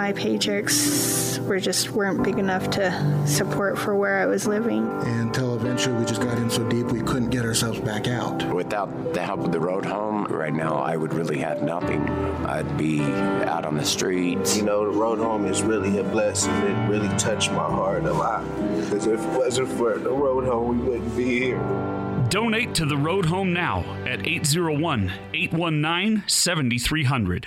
my paychecks were just weren't big enough to support for where I was living. Until eventually we just got in so deep we couldn't get ourselves back out. Without the help of the road home, right now I would really have nothing. I'd be out on the streets. You know, the road home is really a blessing. It really touched my heart a lot. Because if it wasn't for the road home, we wouldn't be here. Donate to the Road Home now at 801 819 7300.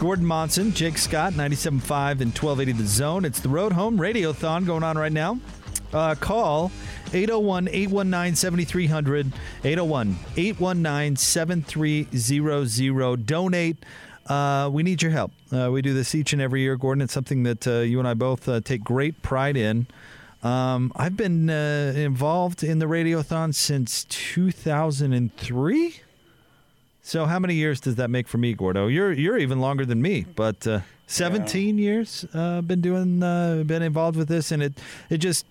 Gordon Monson, Jake Scott, 97.5 and 1280 The Zone. It's the Road Home Radiothon going on right now. Uh, call 801 819 7300. 801 819 7300. Donate. Uh, we need your help. Uh, we do this each and every year, Gordon. It's something that uh, you and I both uh, take great pride in. Um, I've been uh, involved in the Radiothon since 2003. So how many years does that make for me, Gordo? You're you're even longer than me, but uh, 17 yeah. years uh, been doing uh, been involved with this, and it it just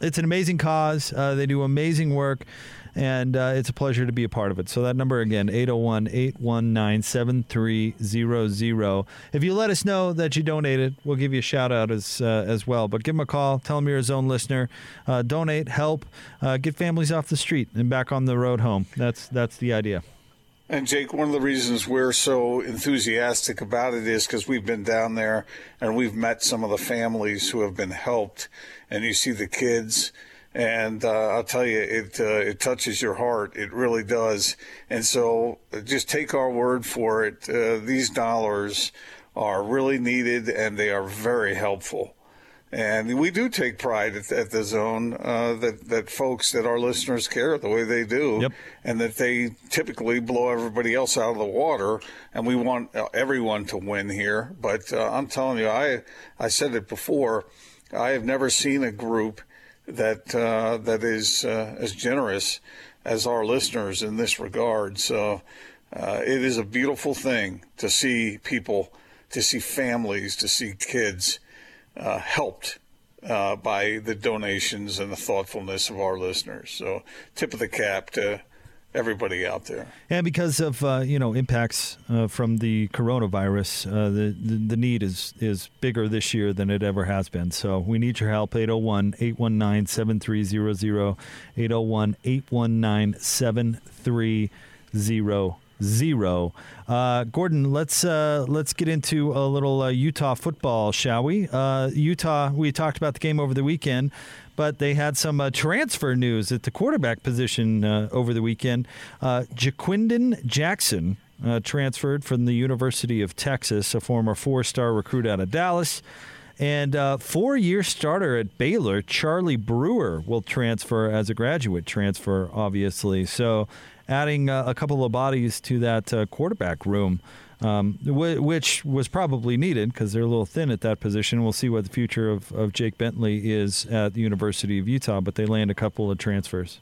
it's an amazing cause. Uh, they do amazing work, and uh, it's a pleasure to be a part of it. So that number again, 801-819-7300. If you let us know that you donated, we'll give you a shout out as uh, as well. But give them a call. Tell them you're a zone listener. donate, help, get families off the street and back on the road home. That's that's the idea. And Jake, one of the reasons we're so enthusiastic about it is because we've been down there and we've met some of the families who have been helped, and you see the kids, and uh, I'll tell you, it uh, it touches your heart. It really does. And so, just take our word for it. Uh, these dollars are really needed, and they are very helpful. And we do take pride at, at the zone uh, that that folks that our listeners care the way they do, yep. and that they typically blow everybody else out of the water. And we want uh, everyone to win here. But uh, I'm telling you, I I said it before. I have never seen a group that uh, that is uh, as generous as our listeners in this regard. So uh, it is a beautiful thing to see people, to see families, to see kids uh, helped uh, by the donations and the thoughtfulness of our listeners. So, tip of the cap to everybody out there. And because of uh, you know impacts uh, from the coronavirus, uh, the, the, the need is is bigger this year than it ever has been. So we need your help. 801-819-7300 801-819-7300 zero. Uh, Gordon, let's uh, let's get into a little uh, Utah football, shall we? Uh, Utah. We talked about the game over the weekend, but they had some uh, transfer news at the quarterback position uh, over the weekend. Ja'Quinden Jackson. transferred from the University of Texas, a former four star recruit out of Dallas. And uh, four year starter at Baylor, Charlie Brewer, will transfer as a graduate transfer, obviously. So adding uh, a couple of bodies to that uh, quarterback room. Um, w- which was probably needed because they're a little thin at that position. We'll see what the future of, of Jake Bentley is at the University of Utah, but they land a couple of transfers.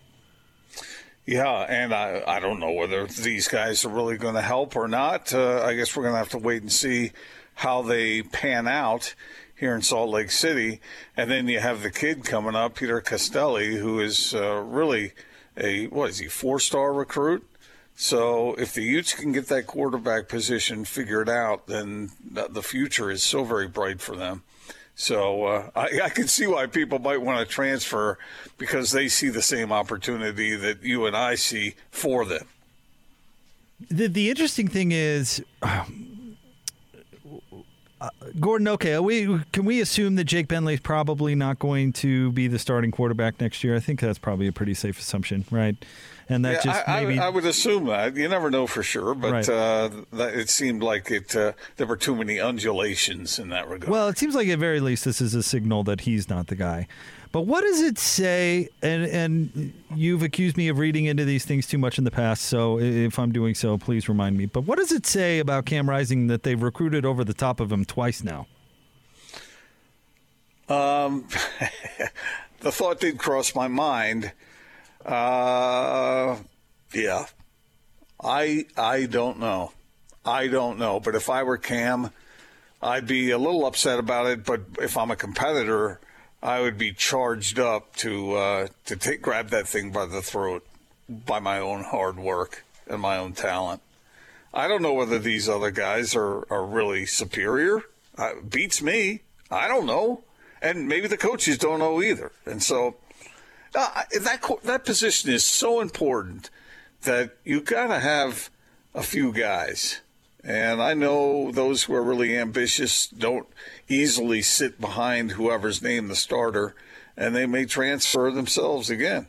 Yeah, and I, I don't know whether these guys are really going to help or not. Uh, I guess we're going to have to wait and see how they pan out here in Salt Lake City. And then you have the kid coming up, Peter Costelli, who is uh, really a what is he four star recruit? So if the Utes can get that quarterback position figured out, then the future is so very bright for them. So uh, I, I, can see why people might want to transfer because they see the same opportunity that you and I see for them. The the interesting thing is. Um, Gordon, okay, we can we assume that Jake Bentley's probably not going to be the starting quarterback next year? I think that's probably a pretty safe assumption, right? and that Yeah, just I, maybe I, I would assume that. You never know for sure, but Right. uh, that, it seemed like it. Uh, there were too many undulations in that regard. Well, it seems like at very least this is a signal that he's not the guy. But what does it say? And and you've accused me of reading into these things too much in the past. So if I'm doing so, please remind me. But what does it say about Cam Rising that they've recruited over the top of him twice now? Um, the thought did cross my mind. Uh, yeah, I I don't know. I don't know. But if I were Cam, I'd be a little upset about it. But if I'm a competitor, I would be charged up to uh, to take grab that thing by the throat by my own hard work and my own talent. I don't know whether these other guys are, are really superior. Uh, beats me. I don't know, and maybe the coaches don't know either. And so uh, that that position is so important that you got to have a few guys. And I know those who are really ambitious don't easily sit behind whoever's named the starter, and they may transfer themselves again.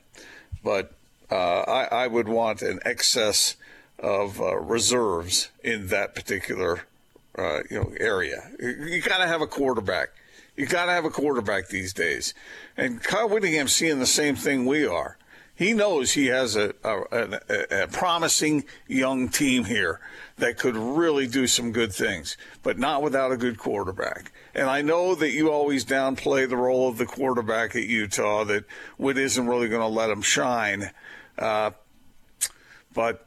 But uh, I, I would want an excess of uh, reserves in that particular uh, you know area. You, you got to have a quarterback. You got to have a quarterback these days. And Kyle Whittingham's seeing the same thing we are. He knows he has a, a, a, a promising young team here that could really do some good things, but not without a good quarterback. And I know that you always downplay the role of the quarterback at Utah, that Witt isn't really going to let him shine. Uh, but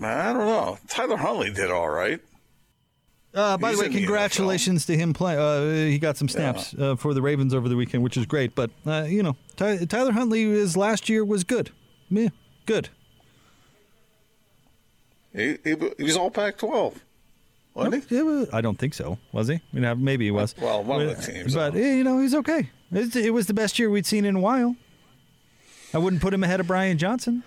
I don't know. Tyler Huntley did all right. Uh, by He's the way, in the congratulations to him. Play. Uh, he got some snaps uh, for the Ravens over the weekend, which is great. But uh, you know, Ty- Tyler Huntley his last year was good. Yeah, good. He, he, he was all Pac 12, wasn't he? It was- I don't think so. Was he? I mean, uh, maybe he was. Well, one of the teams. But eh, you know, he's okay. It, it was the best year we'd seen in a while. I wouldn't put him ahead of Brian Johnson.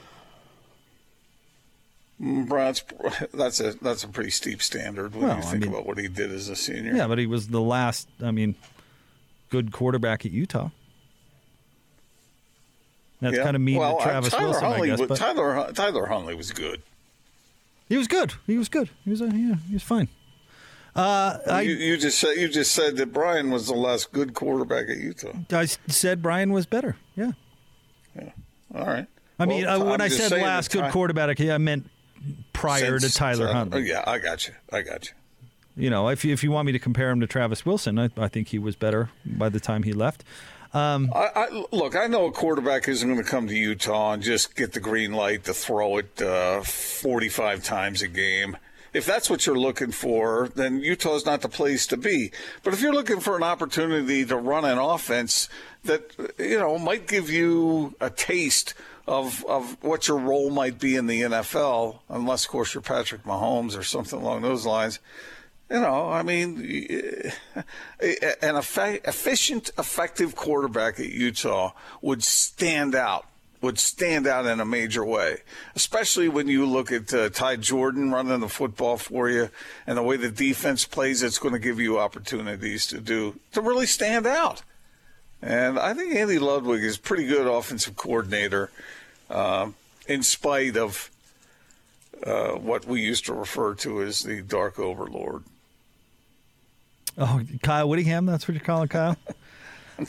Brad's, that's a that's a pretty steep standard when Well, you I think mean- about what he did as a senior. Yeah, but he was the last. I mean, good quarterback at Utah. That's Yeah. kind of mean well, to Travis uh, Tyler Wilson, Huntley, I guess. But Tyler Tyler Huntley was good. he was good. He was good. He was. Uh, yeah, he was fine. Uh, I you, you just said you just said that Brian was the last good quarterback at Utah. I said Brian was better. Yeah. Yeah. All right. I mean, uh, when I said last good quarterback, I meant prior since- to Tyler uh, Huntley. Yeah, I got you. I got you. You know, if you, if you want me to compare him to Travis Wilson, I, I think he was better by the time he left. Um, I, I, look, I know a quarterback isn't going to come to Utah and just get the green light to throw it uh, 45 times a game. If that's what you're looking for, then Utah's not the place to be. But if you're looking for an opportunity to run an offense that you know might give you a taste of of what your role might be in the NFL, unless of course you're Patrick Mahomes or something along those lines. You know, I mean, an efficient, effective quarterback at Utah would stand out. Would stand out in a major way, especially when you look at uh, Ty Jordan running the football for you, and the way the defense plays. It's going to give you opportunities to do to really stand out. And I think Andy Ludwig is a pretty good offensive coordinator, um, in spite of uh, what we used to refer to as the Dark Overlord. oh, Kyle Whittingham, that's what you're calling Kyle?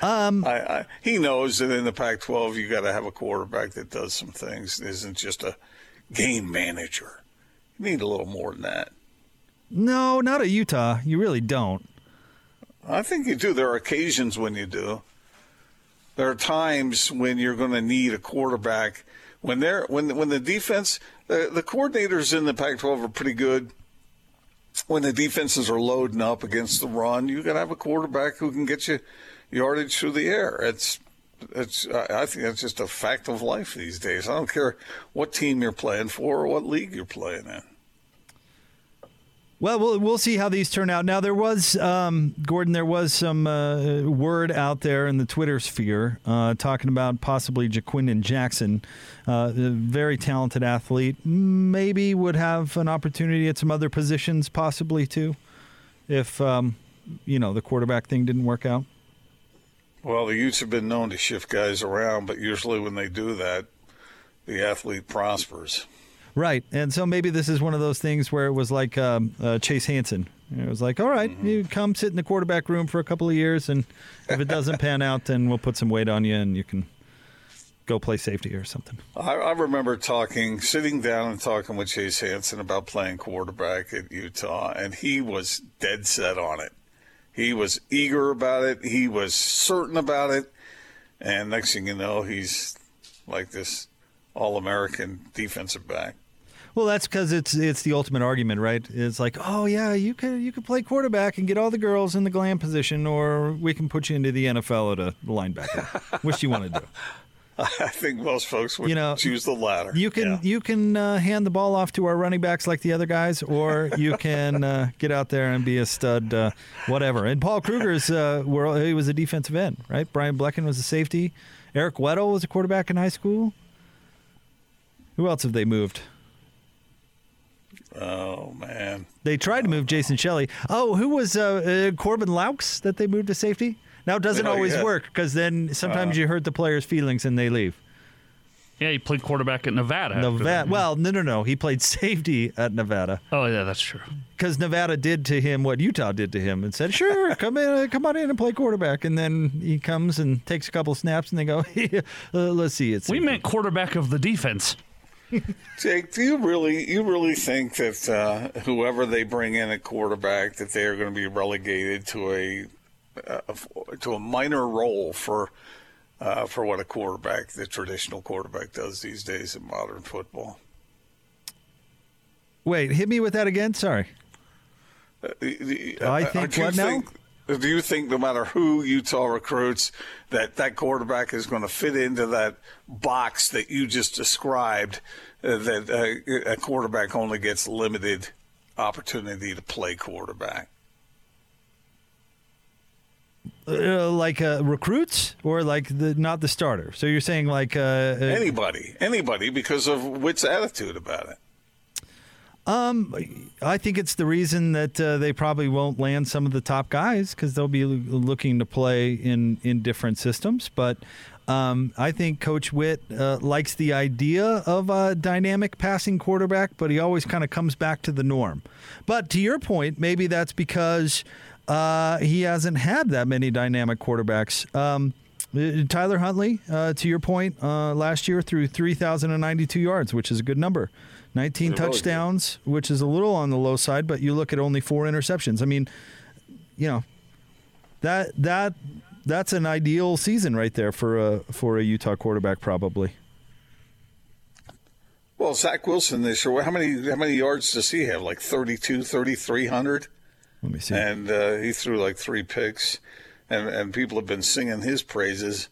Um, I, I, he knows that in the Pac-12 you got to have a quarterback that does some things. Isn't just a game manager. You need a little more than that. No, not at Utah. You really don't. I think you do. There are occasions when you do. There are times when you're going to need a quarterback when they're when when the defense the, the coordinators in the Pac-12 are pretty good. When the defenses are loading up against the run, you got to have a quarterback who can get you yardage through the air. It's it's I think that's just a fact of life these days. I don't care what team you're playing for or what league you're playing in. Well, we'll we'll see how these turn out. Now, there was um, Gordon. There was some uh, word out there in the Twitter sphere uh, talking about possibly Ja'Quinden Jackson, uh, a very talented athlete. Maybe would have an opportunity at some other positions, possibly too, if um, you know the quarterback thing didn't work out. Well, the Utes have been known to shift guys around, but usually when they do that, the athlete prospers. Right, and so maybe this is one of those things where it was like um, uh, Chase Hansen. It was like, all right, you come sit in the quarterback room for a couple of years, and if it doesn't pan out, then we'll put some weight on you, and you can go play safety or something. I, I remember talking, sitting down and talking with Chase Hansen about playing quarterback at Utah, and he was dead set on it. He was eager about it. He was certain about it. And next thing you know, he's like this all-American defensive back. Well, that's because it's it's the ultimate argument, right? It's like, oh yeah, you could you could play quarterback and get all the girls in the glam position, or we can put you into the NFL at a linebacker. Which do you want to do? I think most folks would You know, choose the latter. You can Yeah. you can uh, hand the ball off to our running backs like the other guys, or you can uh, get out there and be a stud, uh, whatever. And Paul Kruger's uh, world, he was a defensive end, right? Brian Blechen was a safety. Eric Weddle was a quarterback in high school. Who else have they moved? Oh man, They tried to move Jason Shelley. Oh, who was uh, uh, Corbin Laux that they moved to safety? Now it doesn't Oh, always yeah. work because then sometimes you hurt the players' feelings and they leave. Yeah, he played quarterback at Nevada. Nevada. that. Well, no, no, no. He played safety at Nevada. Oh yeah, that's true. because Nevada did to him what Utah did to him and said, "Sure, come in, come on in and play quarterback." And then he comes and takes a couple snaps, and they go, uh, "Let's see, it's We meant quarterback of the defense. Jake, do you really you really think that uh, whoever they bring in at quarterback that they are going to be relegated to a uh, to a minor role for uh, for what a quarterback, the traditional quarterback, does these days in modern football? Wait, hit me with that again. Sorry. Uh, the- I think what now? Do you think no matter who Utah recruits, that that quarterback is going to fit into that box that you just described? Uh, that uh, a quarterback only gets limited opportunity to play quarterback. Uh, like uh, recruits or like the not the starter. So you're saying like uh, uh, Anybody, anybody, because of Witt's attitude about it. I think it's the reason that uh, they probably won't land some of the top guys because they'll be looking to play in, in different systems. But um, I think Coach Witt uh, likes the idea of a dynamic passing quarterback, but he always kind of comes back to the norm. But to your point, maybe that's because uh, he hasn't had that many dynamic quarterbacks. Um, uh, Tyler Huntley, uh, to your point, uh, last year threw 3,092 yards, which is a good number. 19 Really touchdowns, which is a little on the low side, but you look at only four interceptions. I mean, you know, that that that's an ideal season right there for a for a Utah quarterback, probably. Well, Zach Wilson this year, how many how many yards does he have? Like 32, 3,300? Let me see. and uh, he threw like three picks, and and people have been singing his praises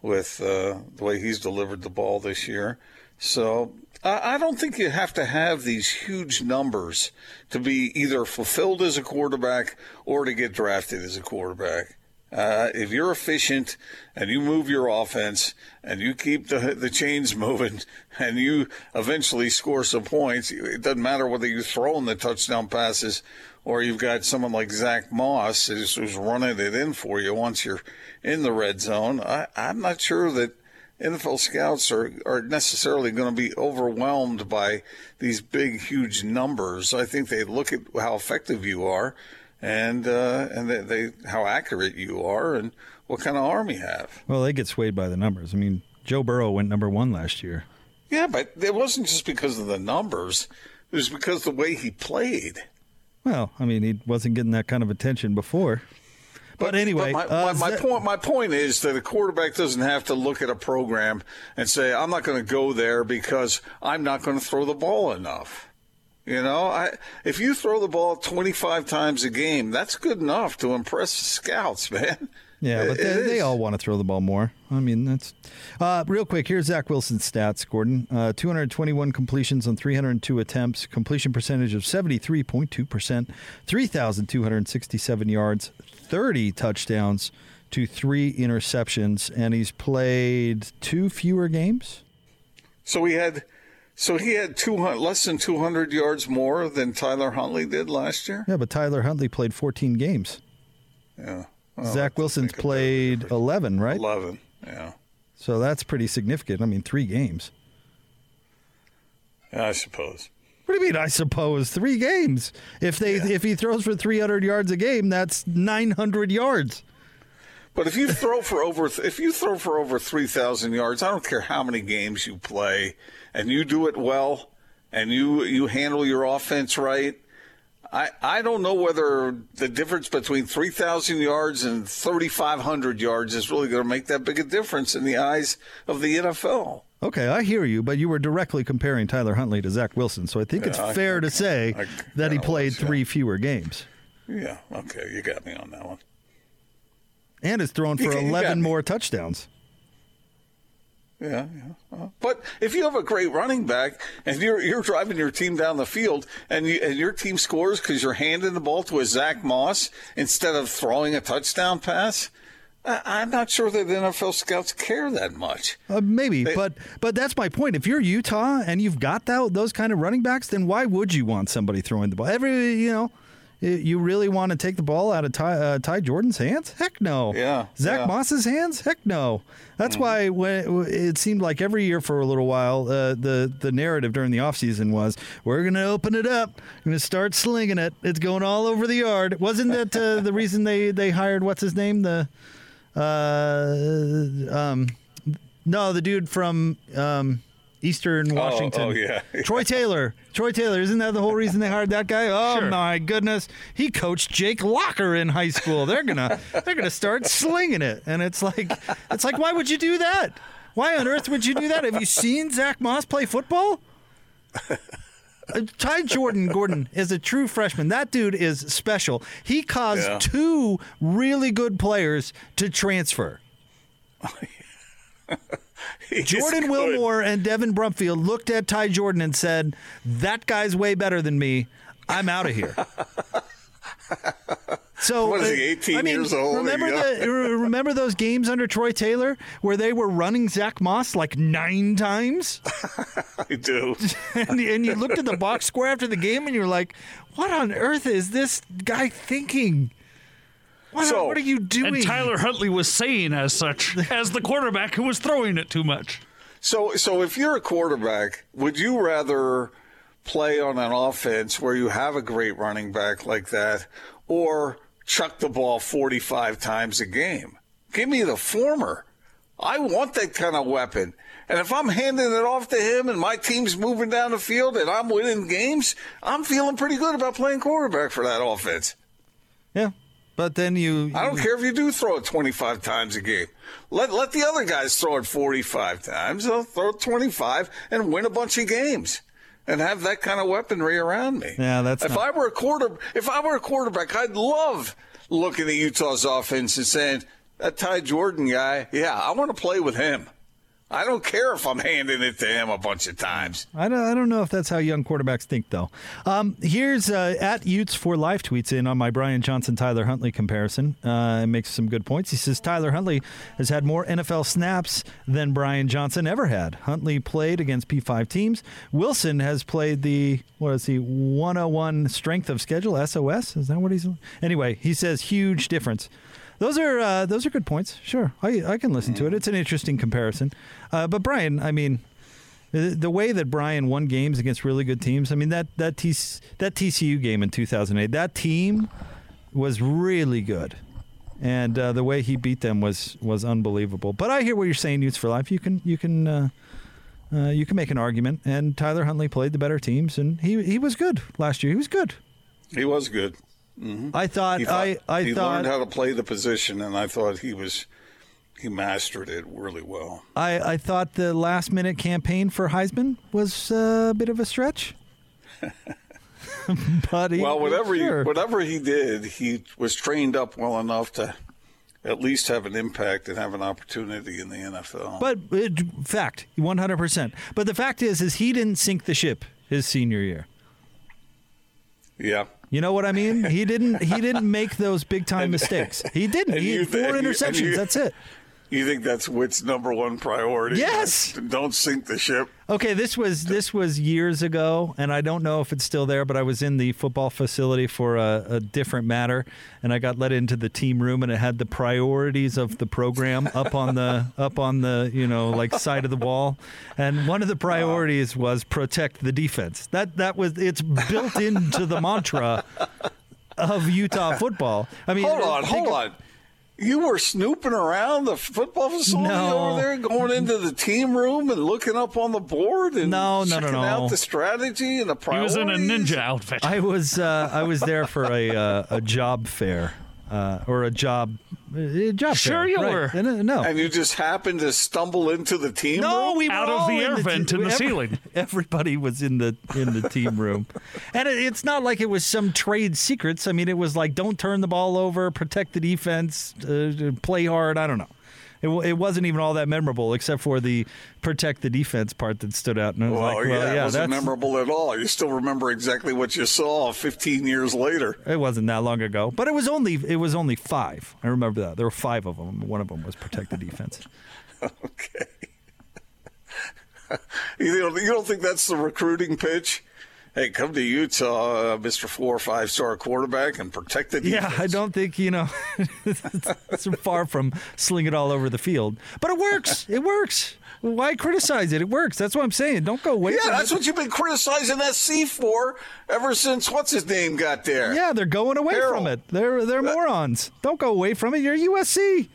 with uh, the way he's delivered the ball this year. So I, don't think you have to have these huge numbers to be either fulfilled as a quarterback or to get drafted as a quarterback. Uh, if you're efficient and you move your offense and you keep the the chains moving and you eventually score some points, it doesn't matter whether you throw in the touchdown passes or you've got someone like Zach Moss who's, who's running it in for you once you're in the red zone. I, I'm not sure that NFL scouts are, are necessarily going to be overwhelmed by these big, huge numbers. I think they look at how effective you are and uh, and they, they how accurate you are and what kind of arm you have. Well, they get swayed by the numbers. I mean, Joe Burrow went number one last year. Yeah, but it wasn't just because of the numbers. It was because of the way he played. Well, I mean, he wasn't getting that kind of attention before. But, anyway, my, uh, my, my point my point is that a quarterback doesn't have to look at a program and say I'm not going to go there because I'm not going to throw the ball enough. You know, I if you throw the ball 25 times a game, that's good enough to impress the scouts, man. Yeah, but they, they all want to throw the ball more. I mean, that's uh, real quick. Here's Zach Wilson's stats, Gordon. Uh, 221 completions on 302 attempts, completion percentage of 73.2%, 3,267 yards, 30 touchdowns to three interceptions, and he's played two fewer games. So he had so he had 200 less than 200 yards more than Tyler Huntley did last year. Yeah, but Tyler Huntley played 14 games. Yeah. Zach Wilson's played 11, right? 11. Yeah. So that's pretty significant. I mean, three games. I suppose. What do you mean? I suppose three games. If they if he throws for 300 yards a game, that's 900 yards. But if you throw for over if you throw for over three thousand yards, I don't care how many games you play, and you do it well, and you you handle your offense right. I, I don't know whether the difference between 3,000 yards and 3,500 yards is really going to make that big a difference in the eyes of the NFL. Okay, I hear you, but you were directly comparing Tyler Huntley to Zach Wilson, so I think it's I- fair I- to say I- that he played was, yeah. three fewer games Yeah, okay, you got me on that one. and is thrown for You 11 me. more touchdowns. Yeah, yeah. Uh, But if you have a great running back and you're you're driving your team down the field and you, and your team scores because you're handing the ball to a Zach Moss instead of throwing a touchdown pass, I'm not sure that NFL scouts care that much. Uh, maybe, but but that's my point. If you're Utah and you've got that, those kind of running backs, then why would you want somebody throwing the ball? Every you know, you really want to take the ball out of Ty, uh, Ty Jordan's hands? Heck no. Yeah, Zach yeah. Moss's hands? Heck no. That's why when it seemed like every year for a little while, uh, the the narrative during the offseason was we're going to open it up, we're going to start slinging it. It's going all over the yard. Wasn't that uh, the reason they they hired what's his name the uh, um, no, the dude from um, Eastern Washington. oh, yeah. Troy Taylor. Troy Taylor. Isn't that the whole reason they hired that guy? Oh Sure. my goodness. He coached Jake Locker in high school. They're gonna they're gonna start slinging it. And it's like it's like why would you do that? Why on earth would you do that? Have you seen Zach Moss play football? Uh, Ty Jordan Gordon is a true freshman. That dude is special. He caused Yeah. two really good players to transfer. Jordan. Wilmore and Devin Brumfield looked at Ty Jordan and said, "That guy's way better than me. I'm out of here." So What is he, uh, 18 I mean, years old? Remember the remember those games under Troy Taylor where they were running Zach Moss like nine times, I do. and, and you looked at the box score after the game and you're like, "What on earth is this guy thinking? What, So- what are you doing?" And Tyler Huntley was saying as such, as the quarterback who was throwing it too much. So, so if you're a quarterback, would you rather play on an offense where you have a great running back like that, or chuck the ball 45 times a game? Give me the former. I want that kind of weapon. And if I'm handing it off to him and my team's moving down the field and I'm winning games, I'm feeling pretty good about playing quarterback for that offense. yeah, but then you, I don't care if you do throw it 25 times a game. Let let the other guys throw it 45 times. They'll throw it 25 and win a bunch of games and have that kind of weaponry around me. Yeah, that's If not- I were a quarter if I were a quarterback, I'd love looking at Utah's offense and saying, that Ty Jordan guy, yeah, I want to play with him. I don't care if I'm handing it to him a bunch of times. I don't, I don't know if that's how young quarterbacks think, though. Um, here's uh, at Utes for Life tweets in on my Brian Johnson Tyler Huntley comparison. Uh, makes some good points. He says Tyler Huntley has had more NFL snaps than Brian Johnson ever had. Huntley played against P5 teams. Wilson has played the what is he 101 strength of schedule SOS? Is that what he's? Anyway, he says huge difference. Those are uh, those are good points. Sure, I I can listen to it. It's an interesting comparison. Uh, but Brian, I mean, the, the way that Brian won games against really good teams. I mean that that TC, that TCU game in 2008. That team was really good, and uh, the way he beat them was was unbelievable. But I hear what you're saying, Utes for Life. You can you can. Uh, uh, you can make an argument, and Tyler Huntley played the better teams, and he he was good last year. He was good. He was good. I thought, He, thought, I I he thought learned how to play the position, and I thought he was he mastered it really well. I, I thought the last minute campaign for Heisman was uh, a bit of a stretch. but Well, whatever sure. he, whatever he did, he was trained up well enough to at least have an impact and have an opportunity in the NFL. But it, fact, one hundred percent. But the fact is, is he didn't sink the ship his senior year. yeah, You know what I mean? He didn't. He didn't make those big time mistakes. He didn't. He had four and you- and interceptions. you- That's it. You think that's Witt's number one priority? Yes. Don't sink the ship. Okay, this was this was years ago, and I don't know if it's still there. But I was in the football facility for a, a different matter, and I got let into the team room, and it had the priorities of the program up on the up on the you know like side of the wall, and one of the priorities was protect the defense. That that was it's built into the mantra of Utah football. I mean, Hold on, hold on. You were snooping around the football facility No. over there, going into the team room and looking up on the board and No, no, no, checking no. out the strategy and the He priorities. was in a ninja outfit. I was uh, I was there for a uh, a job fair uh, or a job a job Sure fair. you right. were. And, uh, no. And you just happened to stumble into the team no, room? we were Out of all the air te- vent in the every- ceiling. Everybody was in the in the team room, and it, it's not like it was some trade secrets. I mean, it was like don't turn the ball over, protect the defense, uh, play hard. I don't know. It, it wasn't even all that memorable, except for the protect the defense part that stood out. And I was Well, like, well, yeah, yeah, it wasn't that's, memorable at all. You still remember exactly what you saw 15 years later. It wasn't that long ago, but it was only it was only five. I remember that there were five of them. One of them was protect the defense. Okay. you, don't, you don't think that's the recruiting pitch? Hey, come to Utah, uh, Mr. Four or Five Star quarterback, and protect the defense. Yeah, I don't think you know. it's far from sling it all over the field, but it works. It works. Why criticize it? It works. That's what I'm saying. Don't go away Yeah, that's it. what you've been criticizing that C for ever since what's his name got there. yeah, they're going away from it. They're they're morons. Don't go away from it. You're USC.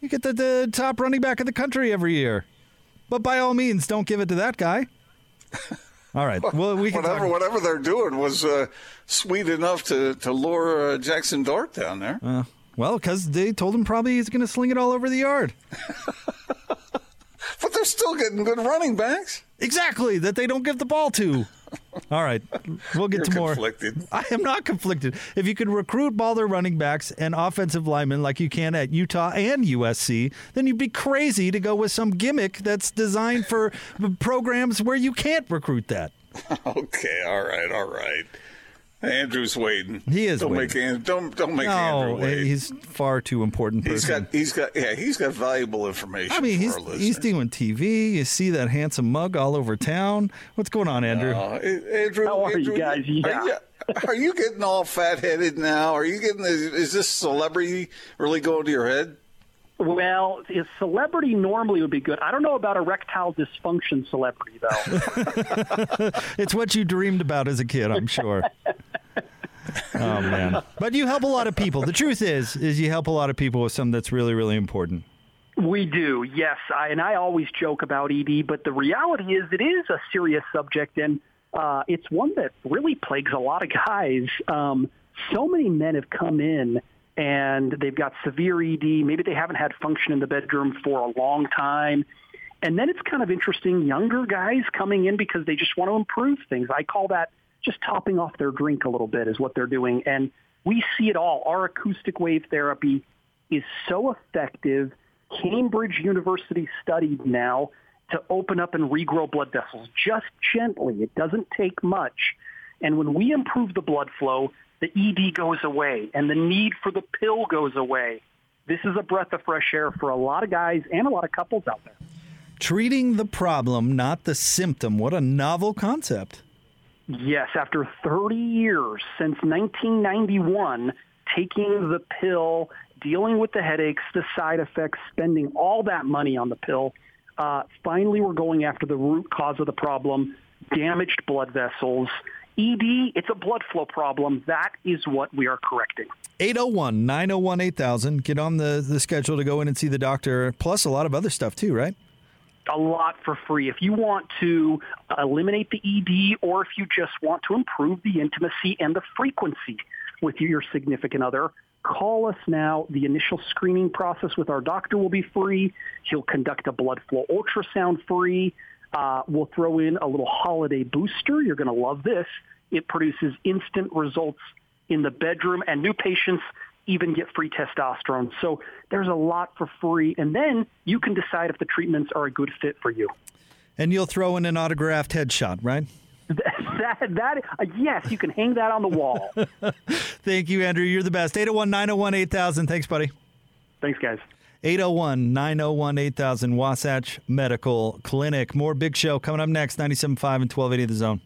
You get the, the top running back of the country every year, but by all means, don't give it to that guy. All right. Well, we can whatever, talk. whatever they're doing was uh, sweet enough to, to lure uh, Jackson Dart down there. Well, because they told him probably he's going to sling it all over the yard. but they're still getting good running backs. Exactly, that they don't give the ball to. All right, we'll get You're to more. conflicted. I am not conflicted. If you could recruit baller running backs and offensive linemen like you can at Utah and USC, then you'd be crazy to go with some gimmick that's designed for programs where you can't recruit that. Okay, all right, all right. Andrew's waiting. He is Don't waiting. make An- don't don't make No, Andrew wait. he's far too important. he's Person. got he's got yeah he's got valuable information. I mean, for he's our he's listeners. doing TV. You see that handsome mug all over town. What's going on, Andrew? Uh, Andrew, How are you guys? Yeah. Are you, are you getting all fat headed now? Are you getting? Is, is this celebrity really going to your head? Well, a celebrity normally would be good. I don't know about erectile dysfunction celebrity though. It's what you dreamed about as a kid, I'm sure. oh man. But you help a lot of people. The truth is is you help a lot of people with something that's really really important. we do, yes. I, and I always joke about ED, but the reality is it is a serious subject, and uh, it's one that really plagues a lot of guys. Um, so many men have come in and they've got severe ED. Maybe they haven't had function in the bedroom for a long time. And then it's kind of interesting, younger guys coming in because they just want to improve things. I call that just topping off their drink a little bit is what they're doing. And we see it all. Our acoustic wave therapy is so effective. Cambridge University studied now to open up and regrow blood vessels just gently. It doesn't take much. And when we improve the blood flow, the ED goes away and the need for the pill goes away. This is a breath of fresh air for a lot of guys and a lot of couples out there. Treating the problem, not the symptom. What a novel concept. Yes, after 30 years since 1991, taking the pill, dealing with the headaches, the side effects, spending all that money on the pill, uh, finally we're going after the root cause of the problem, damaged blood vessels. ED, it's a blood flow problem. That is what we are correcting. 801 901 8000. Get on the, the schedule to go in and see the doctor, plus a lot of other stuff too, right? a lot for free. If you want to eliminate the ED or if you just want to improve the intimacy and the frequency with your significant other, call us now. The initial screening process with our doctor will be free. He'll conduct a blood flow ultrasound free. Uh, we'll throw in a little holiday booster. You're going to love this. It produces instant results in the bedroom, and new patients even get free testosterone. So there's a lot for free, and then you can decide if the treatments are a good fit for you. And you'll throw in an autographed headshot, right? That that uh, yes, you can hang that on the wall. Thank you, Andrew. You're the best. 801 901 8000. Thanks, buddy. Thanks, guys. 801 901 8000 Wasatch Medical Clinic. More Big Show coming up next, 97.5 and 1280 The Zone.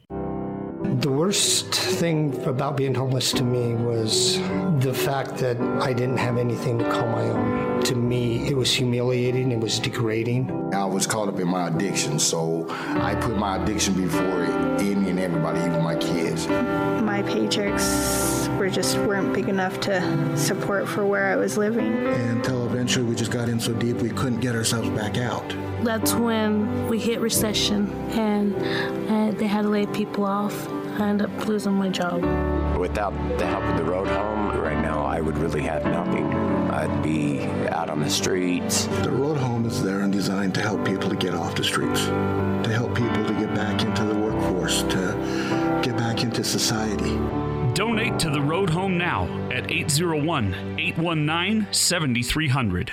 The worst thing about being homeless to me was the fact that I didn't have anything to call my own. To me, it was humiliating, it was degrading. I was caught up in my addiction, so I put my addiction before any and everybody, even my kids. My paychecks were just weren't big enough to support for where I was living. Until eventually we just got in so deep we couldn't get ourselves back out. That's when we hit recession and, and they had to lay people off. I ended up losing my job. Without the help of the road home, right now I would really have nothing. I'd be out on the streets. The road home is there and designed to help people to get off the streets, to help people to get back into the workforce, to get back into society. Donate to the Road Home now at 801 819 7300.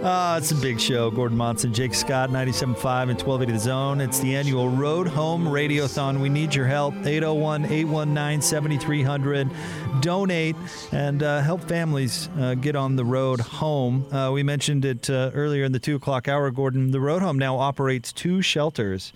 Ah, it's a big show. Gordon Monson, Jake Scott, 97.5 and 1280 The Zone. It's the annual Road Home Radiothon. We need your help. 801 819 7300. Donate and uh, help families uh, get on the road home. Uh, we mentioned it uh, earlier in the 2 o'clock hour, Gordon. The Road Home now operates two shelters.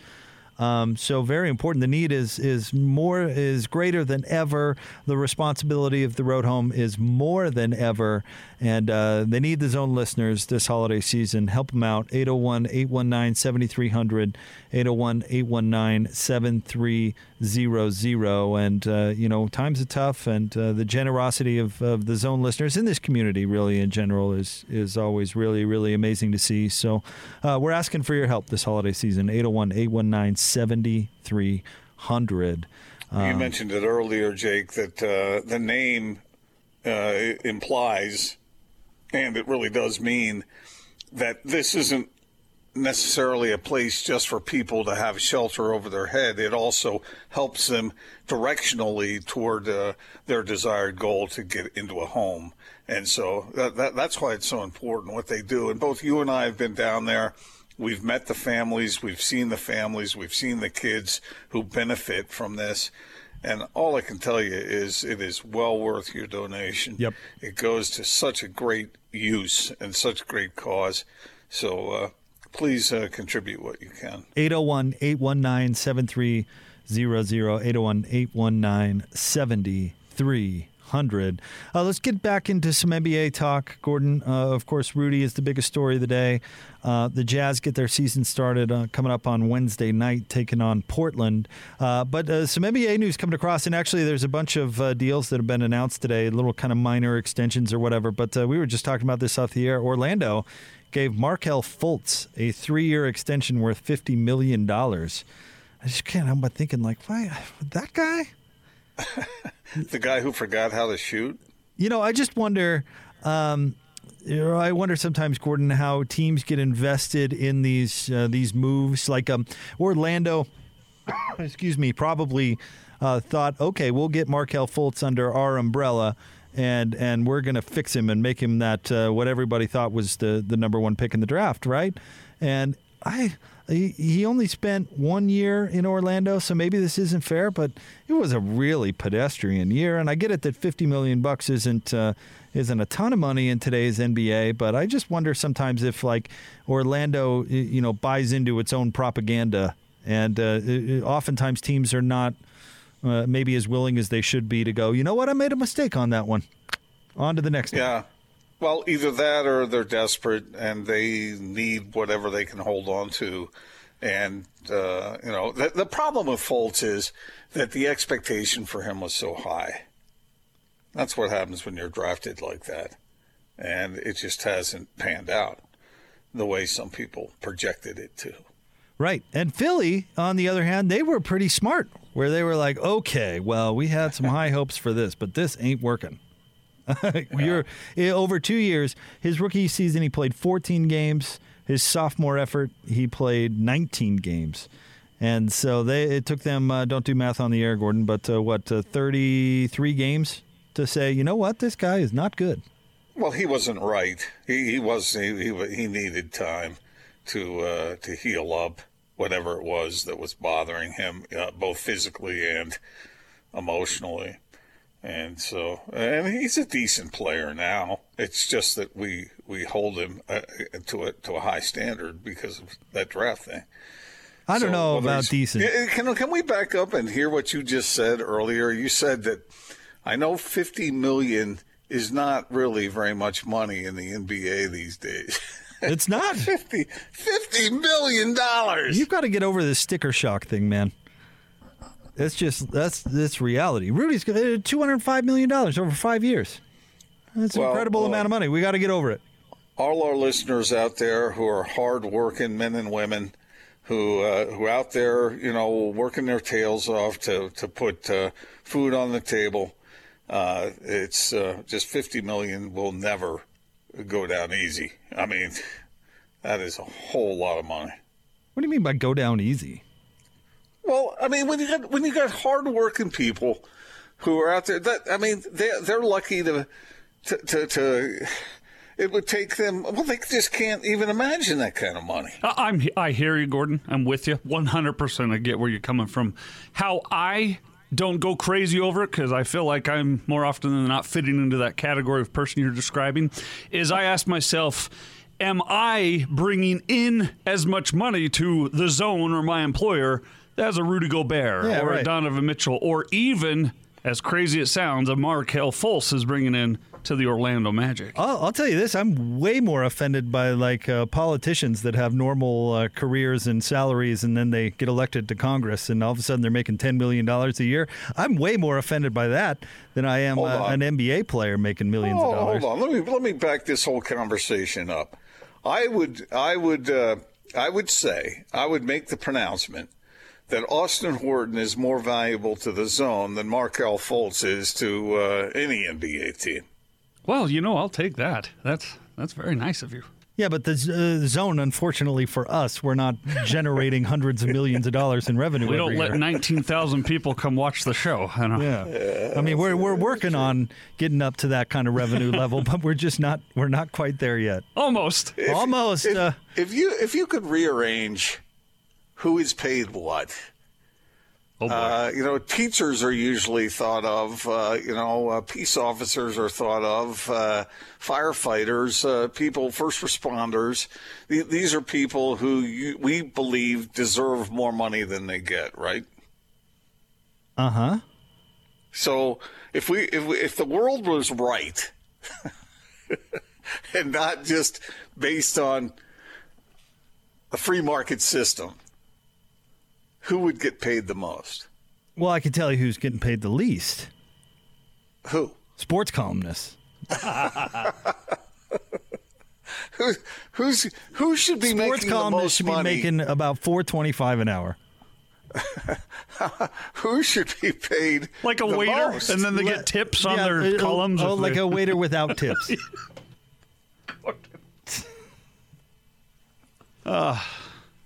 Um, so very important. The need is is more is greater than ever. The responsibility of the road home is more than ever, and uh, they need the zone listeners this holiday season. Help them out. 801-819-7300, 801-819-7300. And uh, you know times are tough, and uh, the generosity of, of the zone listeners in this community, really in general, is is always really really amazing to see. So uh, we're asking for your help this holiday season. 801-819 7300. you mentioned it earlier, Jake, that uh, the name uh, implies, and it really does mean, that this isn't necessarily a place just for people to have shelter over their head. It also helps them directionally toward uh, their desired goal to get into a home. And so that, that, that's why it's so important what they do. And both you and I have been down there. We've met the families, we've seen the families, we've seen the kids who benefit from this. And all I can tell you is it is well worth your donation. Yep. It goes to such a great use and such great cause. So uh, please uh, contribute what you can. 801 819 7300. 801 819 7300. Uh, let's get back into some NBA talk, Gordon. Uh, of course, Rudy is the biggest story of the day. Uh, the Jazz get their season started uh, coming up on Wednesday night, taking on Portland. Uh, but uh, some NBA news coming across, and actually, there's a bunch of deals that have been announced today, little kind of minor extensions or whatever. But we were just talking about this off the air. Orlando gave Markelle Fultz a three-year extension worth fifty million dollars. I just can't help but thinking, like, why that guy? The guy who forgot how to shoot. You know, I just wonder. Um, you know, I wonder sometimes, Gordon, how teams get invested in these uh, these moves. Like um, Orlando, excuse me, probably uh, thought, okay, we'll get Markelle Fultz under our umbrella, and and we're going to fix him and make him that uh, what everybody thought was the the number one pick in the draft, right? And I he, he only spent one year in Orlando, so maybe this isn't fair, but it was a really pedestrian year. And I get it that fifty million bucks isn't uh, isn't a ton of money in today's NBA, but I just wonder sometimes if like Orlando, you know, buys into its own propaganda, and uh, oftentimes teams are not uh, maybe as willing as they should be to go. You know what? I made a mistake on that one. On to the next. Yeah. One. Well, either that or they're desperate and they need whatever they can hold on to. And, uh, you know, the, the problem with Fultz is that the expectation for him was so high. That's what happens when you're drafted like that. And it just hasn't panned out the way some people projected it to. Right. And Philly, on the other hand, they were pretty smart, where they were like, okay, well, we had some high hopes for this, but this ain't working. You're eh, over two years. His rookie season, he played 14 games. His sophomore effort, he played 19 games. And so they it took them. Uh, don't do math on the air, Gordon, but uh, what uh, 33 games to say, you know what, this guy is not good. Well, he wasn't right. He he was he he, he needed time to uh, to heal up whatever it was that was bothering him, uh, both physically and emotionally. And so, and he's a decent player now. It's just that we we hold him uh, to a to a high standard because of that draft thing. I don't So know about decent. Can can we back up and hear what you just said earlier? You said that I know fifty million is not really very much money in the NBA these days. It's not. 50, 50 million dollars. You've got to get over this sticker shock thing, man. That's just that's that's reality. Rudy's got two hundred five million dollars over five years. That's an Well, incredible well, amount of money. We got to get over it. all our listeners out there who are hardworking men and women who uh, who out there, you know, working their tails off to to put uh, food on the table. Uh, it's uh, just 50 million will never go down easy. I mean, that is a whole lot of money. What do you mean by go down easy? Well, I mean, when you got when you got hardworking people who are out there, that I mean, they they're lucky to to to. to it would take them. Well, they just can't even imagine that kind of money. I'm I hear you, Gordon. I'm with you 100%. I get where you're coming from. How I don't go crazy over it because I feel like I'm more often than not fitting into that category of person you're describing. Is I ask myself, am I bringing in as much money to the zone or my employer as a Rudy Gobert Yeah, or a. Donovan Mitchell or even, as crazy as it sounds, a Markelle Fultz is bringing in to the Orlando Magic? I'll, I'll tell you this: I'm way more offended by like uh, politicians that have normal uh, careers and salaries, and then they get elected to Congress, and all of a sudden they're making ten million dollars a year. I'm way more offended by that than I am uh, an NBA player making millions Oh, of dollars. hold on. Let me let me back this whole conversation up. I would I would uh, I would say I would make the pronouncement that Austin Horton is more valuable to the zone than Markelle Fultz is to uh, any NBA team. Well, you know, I'll take that. That's that's very nice of you. Yeah, but the uh, zone, unfortunately for us, we're not generating hundreds of millions of dollars in revenue. We don't every let year. 19,000 people come watch the show. I know. Yeah. I mean, we're we're working on getting up to that kind of revenue level, but we're just not we're not quite there yet. Almost. Almost. If, uh, if you if you could rearrange who is paid what. Oh. Uh, you know, teachers are usually thought of. Uh, you know, uh, peace officers are thought of. Uh, firefighters, uh, people, first responders. Th- these are people who you, we believe deserve more money than they get. Right. Uh huh. So if we if we, if the world was right, and not just based on a free market system, who would get paid the most? Well, I can tell you who's getting paid the least. Who? Sports columnists. Who who's who should be Sports making the columnists most should money? be making about four twenty five an hour. who should be paid Like a the waiter, most? and then they get tips on Yeah, their uh, columns. Oh, like they- a waiter without tips.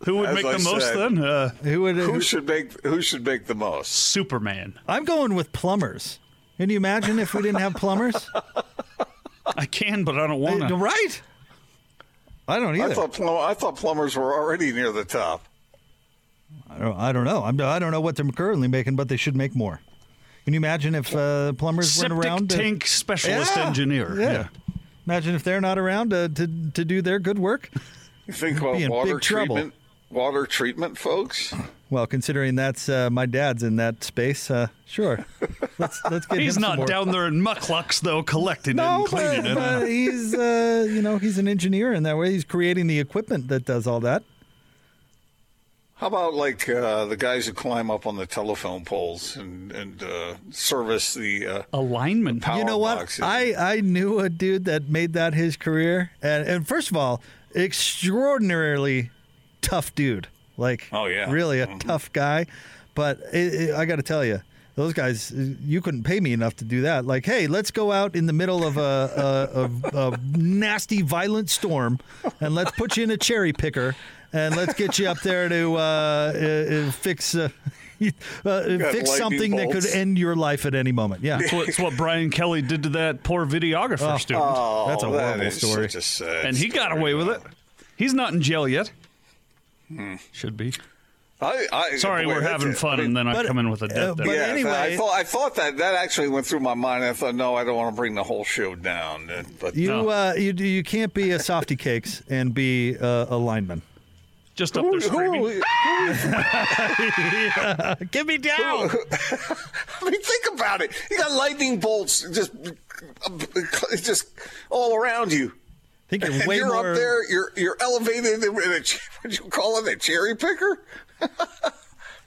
Who would As make I the most then? Uh, Who would? who should make who should make the most? Superman. I'm going with plumbers. Can you imagine if we didn't have plumbers? I can, but I don't want to. right? I don't I either. thought plum- I thought plumbers were already near the top. I don't, I don't know. I'm, I don't know what they're currently making, but they should make more. Can you imagine if uh, plumbers Septic weren't around? to- tank specialist Yeah, engineer. Yeah. Yeah. Imagine if they're not around to, to, to do their good work. You think about water big trouble. Treatment, water treatment folks. Well, considering that's uh, my dad's in that space, uh, sure. Let's let's get He's him some not more. down there in mucklucks though, collecting it and cleaning but, it. but he's uh, you know he's an engineer in that way. He's creating the equipment that does all that. How about like uh, the guys who climb up on the telephone poles and and uh, service the uh, Alignment. power you know what? boxes? I, I knew a dude that made that his career, and and first of all, extraordinarily tough dude. Like, Oh, yeah. really a Mhm. tough guy. But it, it, I got to tell you, Those guys, you couldn't pay me enough to do that. Like, hey, let's go out in the middle of a, a, a, a nasty, violent storm, and let's put you in a cherry picker, and let's get you up there to uh, uh, fix. Uh, uh, fix something that could end your life at any moment. Yeah, It's what, it's what Brian Kelly did to that poor videographer Oh. student. Oh, That's a that horrible story. a and he got away with it. He's not in jail yet. Hmm. Should be. I, I, Sorry, boy, we're having it. fun, I mean, and then I come in with a uh, death. but yeah, anyway- I thought I thought that that actually went through my mind. I thought, no, I don't want to bring the whole show down. uh, But you No. uh, you you can't be a softy cakes and be uh, a lineman. Just up there screaming. Get me down. I mean, think about it. You got lightning bolts just just all around you. I think you're way you're more. up there. You're you're elevated in a what you call it a cherry picker. I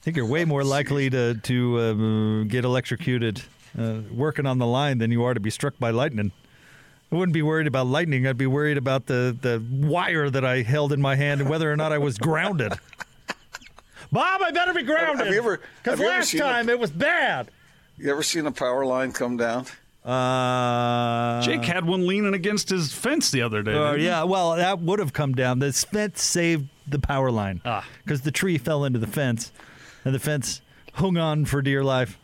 think you're way more likely to to uh, get electrocuted uh, working on the line than you are to be struck by lightning. I wouldn't be worried about lightning. I'd be worried about the, the wire that I held in my hand and whether or not I was grounded. Bob, I better be grounded. Have you ever- Because have you ever last seen a- time it was bad. You ever seen a power line come down? Uh, Jake had one leaning against his fence the other day. Uh, didn't he? yeah, well, that would have come down. The fence saved the power line Ah. because the tree fell into the fence, and the fence hung on for dear life.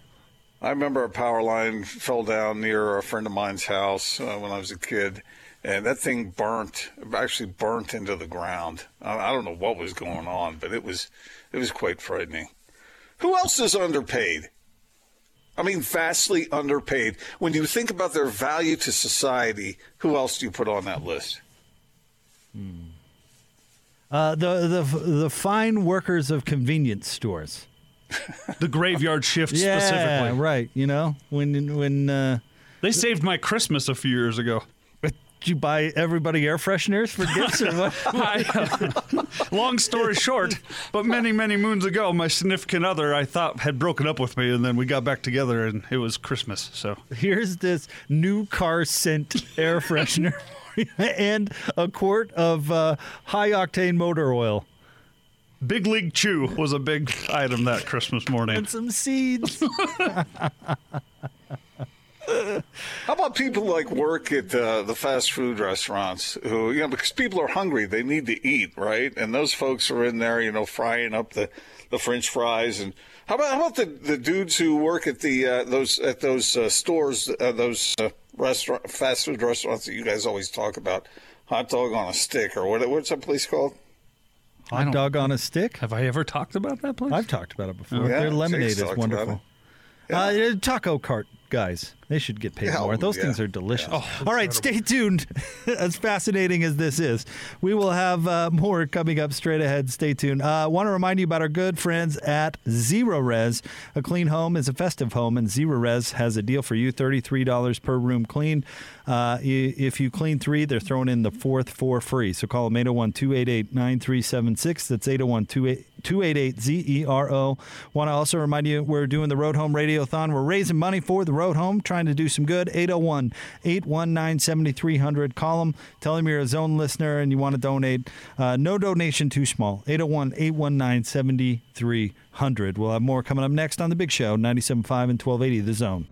I remember a power line fell down near a friend of mine's house uh, when I was a kid, and that thing burnt. Actually, burnt into the ground. I, I don't know what was going on, but it was it was quite frightening. Who else is underpaid? I mean, vastly underpaid. When you think about their value to society, who else do you put on that list? Uh, the the the fine workers of convenience stores. The graveyard shift Yeah, specifically. right. You know when when uh, They saved my Christmas a few years ago. Did you buy everybody air fresheners for gifts or what? I, long story short, but many, many moons ago, my significant other I thought had broken up with me, and then we got back together, and it was Christmas. So Here's this new car scent air freshener and a quart of uh, high octane motor oil Big League Chew was a big item that Christmas morning. and some seeds. How about people like work at uh, the fast food restaurants who, you know, because people are hungry, they need to eat, right? And those folks are in there, you know, frying up the, the French fries. And how about how about the, the dudes who work at the uh, those at those uh, stores, uh, those uh, restaurant fast food restaurants that you guys always talk about, hot dog on a stick or what? What's that place called? Hot dog on a stick. Have I ever talked about that place? I've talked about it before. Yeah, Their lemonade Jake's is talked about wonderful. Uh, taco cart guys, they should get paid Yeah, more. Those yeah. things are delicious. All right, stay tuned. as fascinating as this is, we will have uh, more coming up straight ahead. Stay tuned. I uh, want to remind you about our good friends at Zerorez. A clean home is a festive home, and Zerorez has a deal for you: thirty-three dollars per room cleaned. Uh, if you clean three, they're throwing in the fourth for free. So call them 801 288 9376. That's 801 288 ZERO. Want to also remind you we're doing the Road Home Radiothon. We're raising money for the Road Home, trying to do some good. 801 819 7300. Call them. Tell them you're a zone listener and you want to donate. Uh, no donation too small. 801 819 7300. We'll have more coming up next on The Big Show, 97.5 and 1280 The Zone.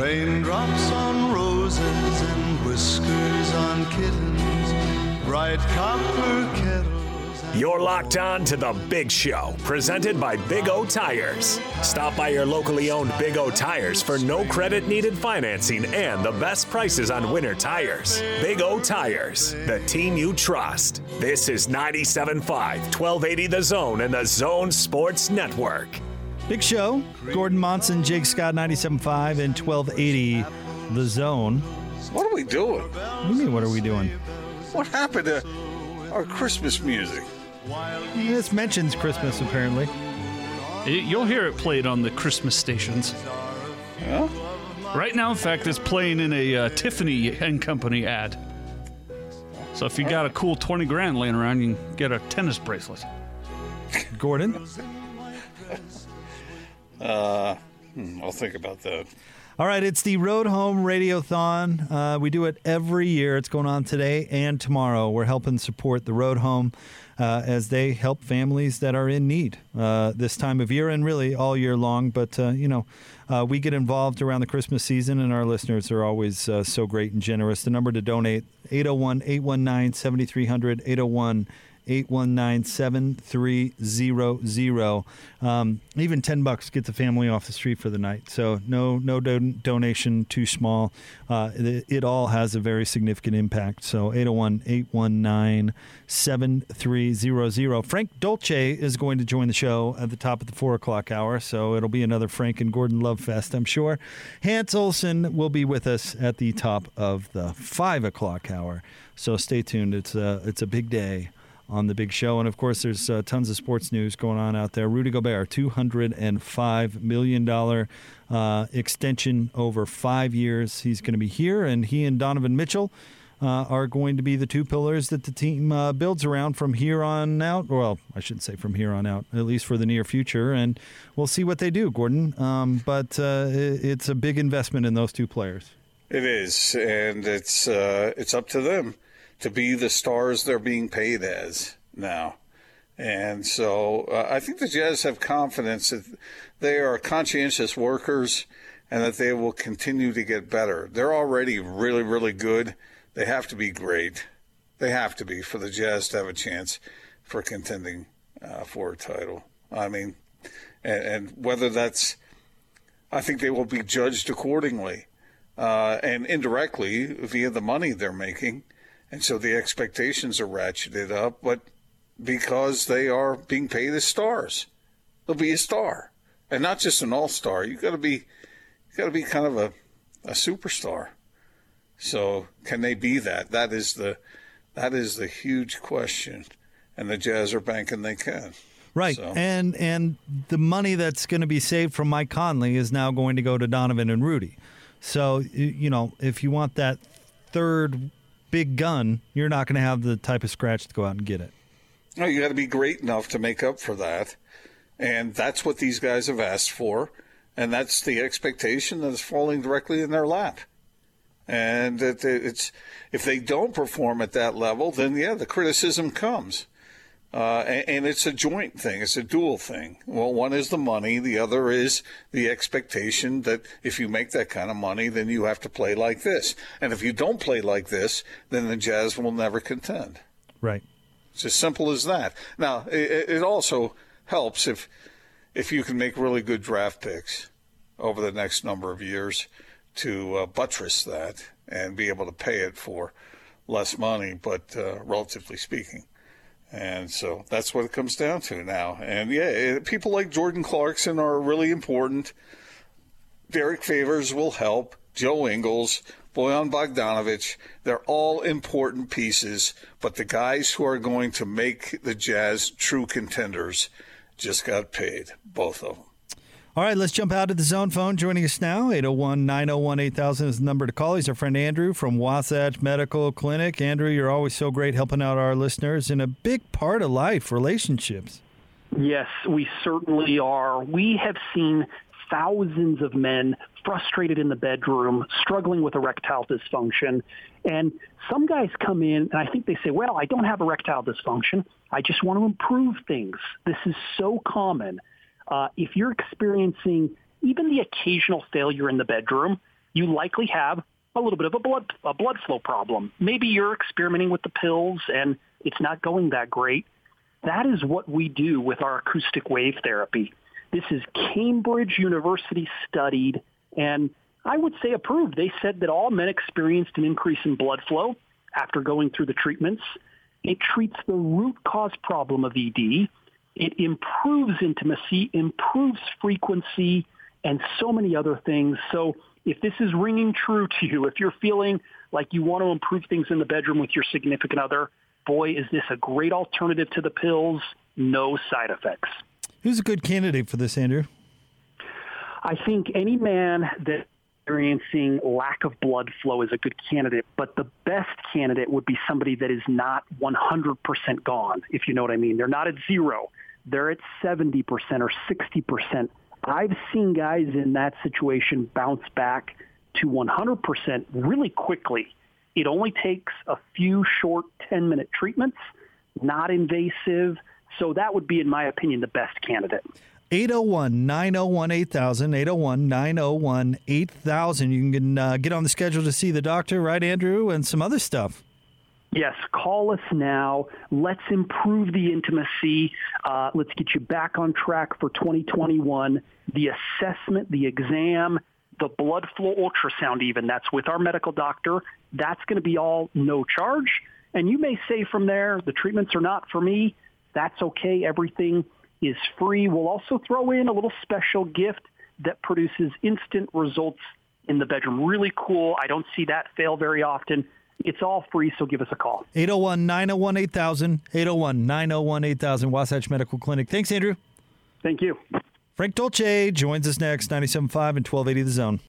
Raindrops on roses and whiskers on kittens, bright copper kettles. You're locked on to the Big Show, presented by Big O Tires. Stop by your locally owned Big O Tires for no credit needed financing and the best prices on winter tires. Big O Tires, the team you trust. This is 97.5, 1280 The Zone and the Zone Sports Network. Big Show. Gordon Monson, Jake Scott, 97.5 and 1280 The Zone. What are we doing? What do you mean, what are we doing? What happened to our Christmas music? This mentions Christmas, apparently. It- You'll hear it played on the Christmas stations. Yeah? Right now, in fact, it's playing in a uh, Tiffany and Company ad. So if you got a cool 20 grand laying around, you can get a tennis bracelet. Gordon? Uh, hmm, I'll think about that. All right, it's the Road Home Radiothon. Uh, we do it every year. It's going on today and tomorrow. We're helping support the Road Home uh, as they help families that are in need uh, this time of year and really all year long. But, uh, you know, uh, we get involved around the Christmas season, and our listeners are always uh, so great and generous. The number to donate 801 819 7300 801 819-7300. Um, even 10 bucks gets the family off the street for the night. So no no don- donation too small. Uh, it, it, all has a very significant impact. So 801-819-7300. Frank Dolce is going to join the show at the top of the 4 o'clock hour. So it'll be another Frank and Gordon Love Fest, I'm sure. Hans Olsen will be with us at the top of the 5 o'clock hour. So stay tuned. It's a, it's a big day on the big show. And of course, there's uh, tons of sports news going on out there. Rudy Gobert, $205 million uh, extension over five years. He's going to be here, and he and Donovan Mitchell. Uh, are going to be the two pillars that the team uh, builds around from here on out. Well, I shouldn't say from here on out, at least for the near future. And we'll see what they do, Gordon. Um, but uh, it's a big investment in those two players. It is, and it's uh, it's up to them to be the stars they're being paid as now. And so uh, I think the Jazz have confidence that they are conscientious workers and that they will continue to get better. They're already really, really good. They have to be great. They have to be for the Jazz to have a chance for contending uh, for a title. I mean, and, and, whether that's, I think they will be judged accordingly uh, and indirectly via the money they're making. And so the expectations are ratcheted up, but because they are being paid as stars, they'll be a star. And not just an all star. You gotta be you gotta be kind of a, a superstar. So can they be that? That is the that is the huge question. And the Jazz are banking they can. Right. So. And and the money that's going to be saved from Mike Conley is now going to go to Donovan and Rudy. So you know, if you want that third big gun, you're not going to have the type of scratch to go out and get it. No, you got to be great enough to make up for that. And that's what these guys have asked for. And that's the expectation that is falling directly in their lap. And it's if they don't perform at that level, then yeah, the criticism comes. Uh, and, and, it's a joint thing. It's a dual thing. Well, one is the money. The other is the expectation that if you make that kind of money, then you have to play like this. And if you don't play like this, then the Jazz will never contend. Right. It's as simple as that. Now, it, it also helps if if you can make really good draft picks over the next number of years to uh, buttress that and be able to pay it for less money, but uh, relatively speaking. And so that's what it comes down to now. And yeah, eh, people like Jordan Clarkson are really important. Derrick Favors will help. Joe Ingles, Bojan Bogdanovic, they're all important pieces. But the guys who are going to make the Jazz true contenders just got paid, both of them. All right, let's jump out to the zone phone. Joining us now, 801 901 8000 is the number to call. He's our friend Andrew from Wasatch Medical Clinic. Andrew, you're always so great helping out our listeners in a big part of life, relationships. Yes, we certainly are. We have seen thousands of men frustrated in the bedroom, struggling with erectile dysfunction. And some guys come in and I think they say, well, I don't have erectile dysfunction. I just want to improve things. This is so common. Uh, if you're experiencing even the occasional failure in the bedroom, you likely have a little bit of a blood a blood flow problem. Maybe you're experimenting with the pills and it's not going that great. That is what we do with our acoustic wave therapy. This is Cambridge University studied and I would say approved. They said that all men experienced an increase in blood flow after going through the treatments. It treats the root cause problem of ED it improves intimacy, improves frequency, and so many other things. So if this is ringing true to you, if you're feeling like you want to improve things in the bedroom with your significant other, boy, is this a great alternative to the pills. No side effects. Who's a good candidate for this, Andrew? I think any man that experiencing lack of blood flow is a good candidate, but the best candidate would be somebody that is not 100% gone, if you know what I mean. They're not at zero they're at 70% or 60% I've seen guys in that situation bounce back to 100% really quickly. It only takes a few short 10 minute treatments, not invasive. So that would be, in my opinion, the best candidate. 801 901 8000. 801 901 8000. You can uh, get on the schedule to see the doctor, right, Andrew, and some other stuff. Yes, call us now. Let's improve the intimacy. Uh, let's get you back on track for 2021. The assessment, the exam, the blood flow ultrasound, even that's with our medical doctor. That's going to be all no charge. And you may say from there, the treatments are not for me. That's okay. Everything is free. We'll also throw in a little special gift that produces instant results in the bedroom. Really cool. I don't see that fail very often. It's all free, so give us a call. 801 901 8000. 801 901 8000. Wasatch Medical Clinic. Thanks, Andrew. Thank you. Frank Dolce joins us next, 97.5 and 1280 The Zone.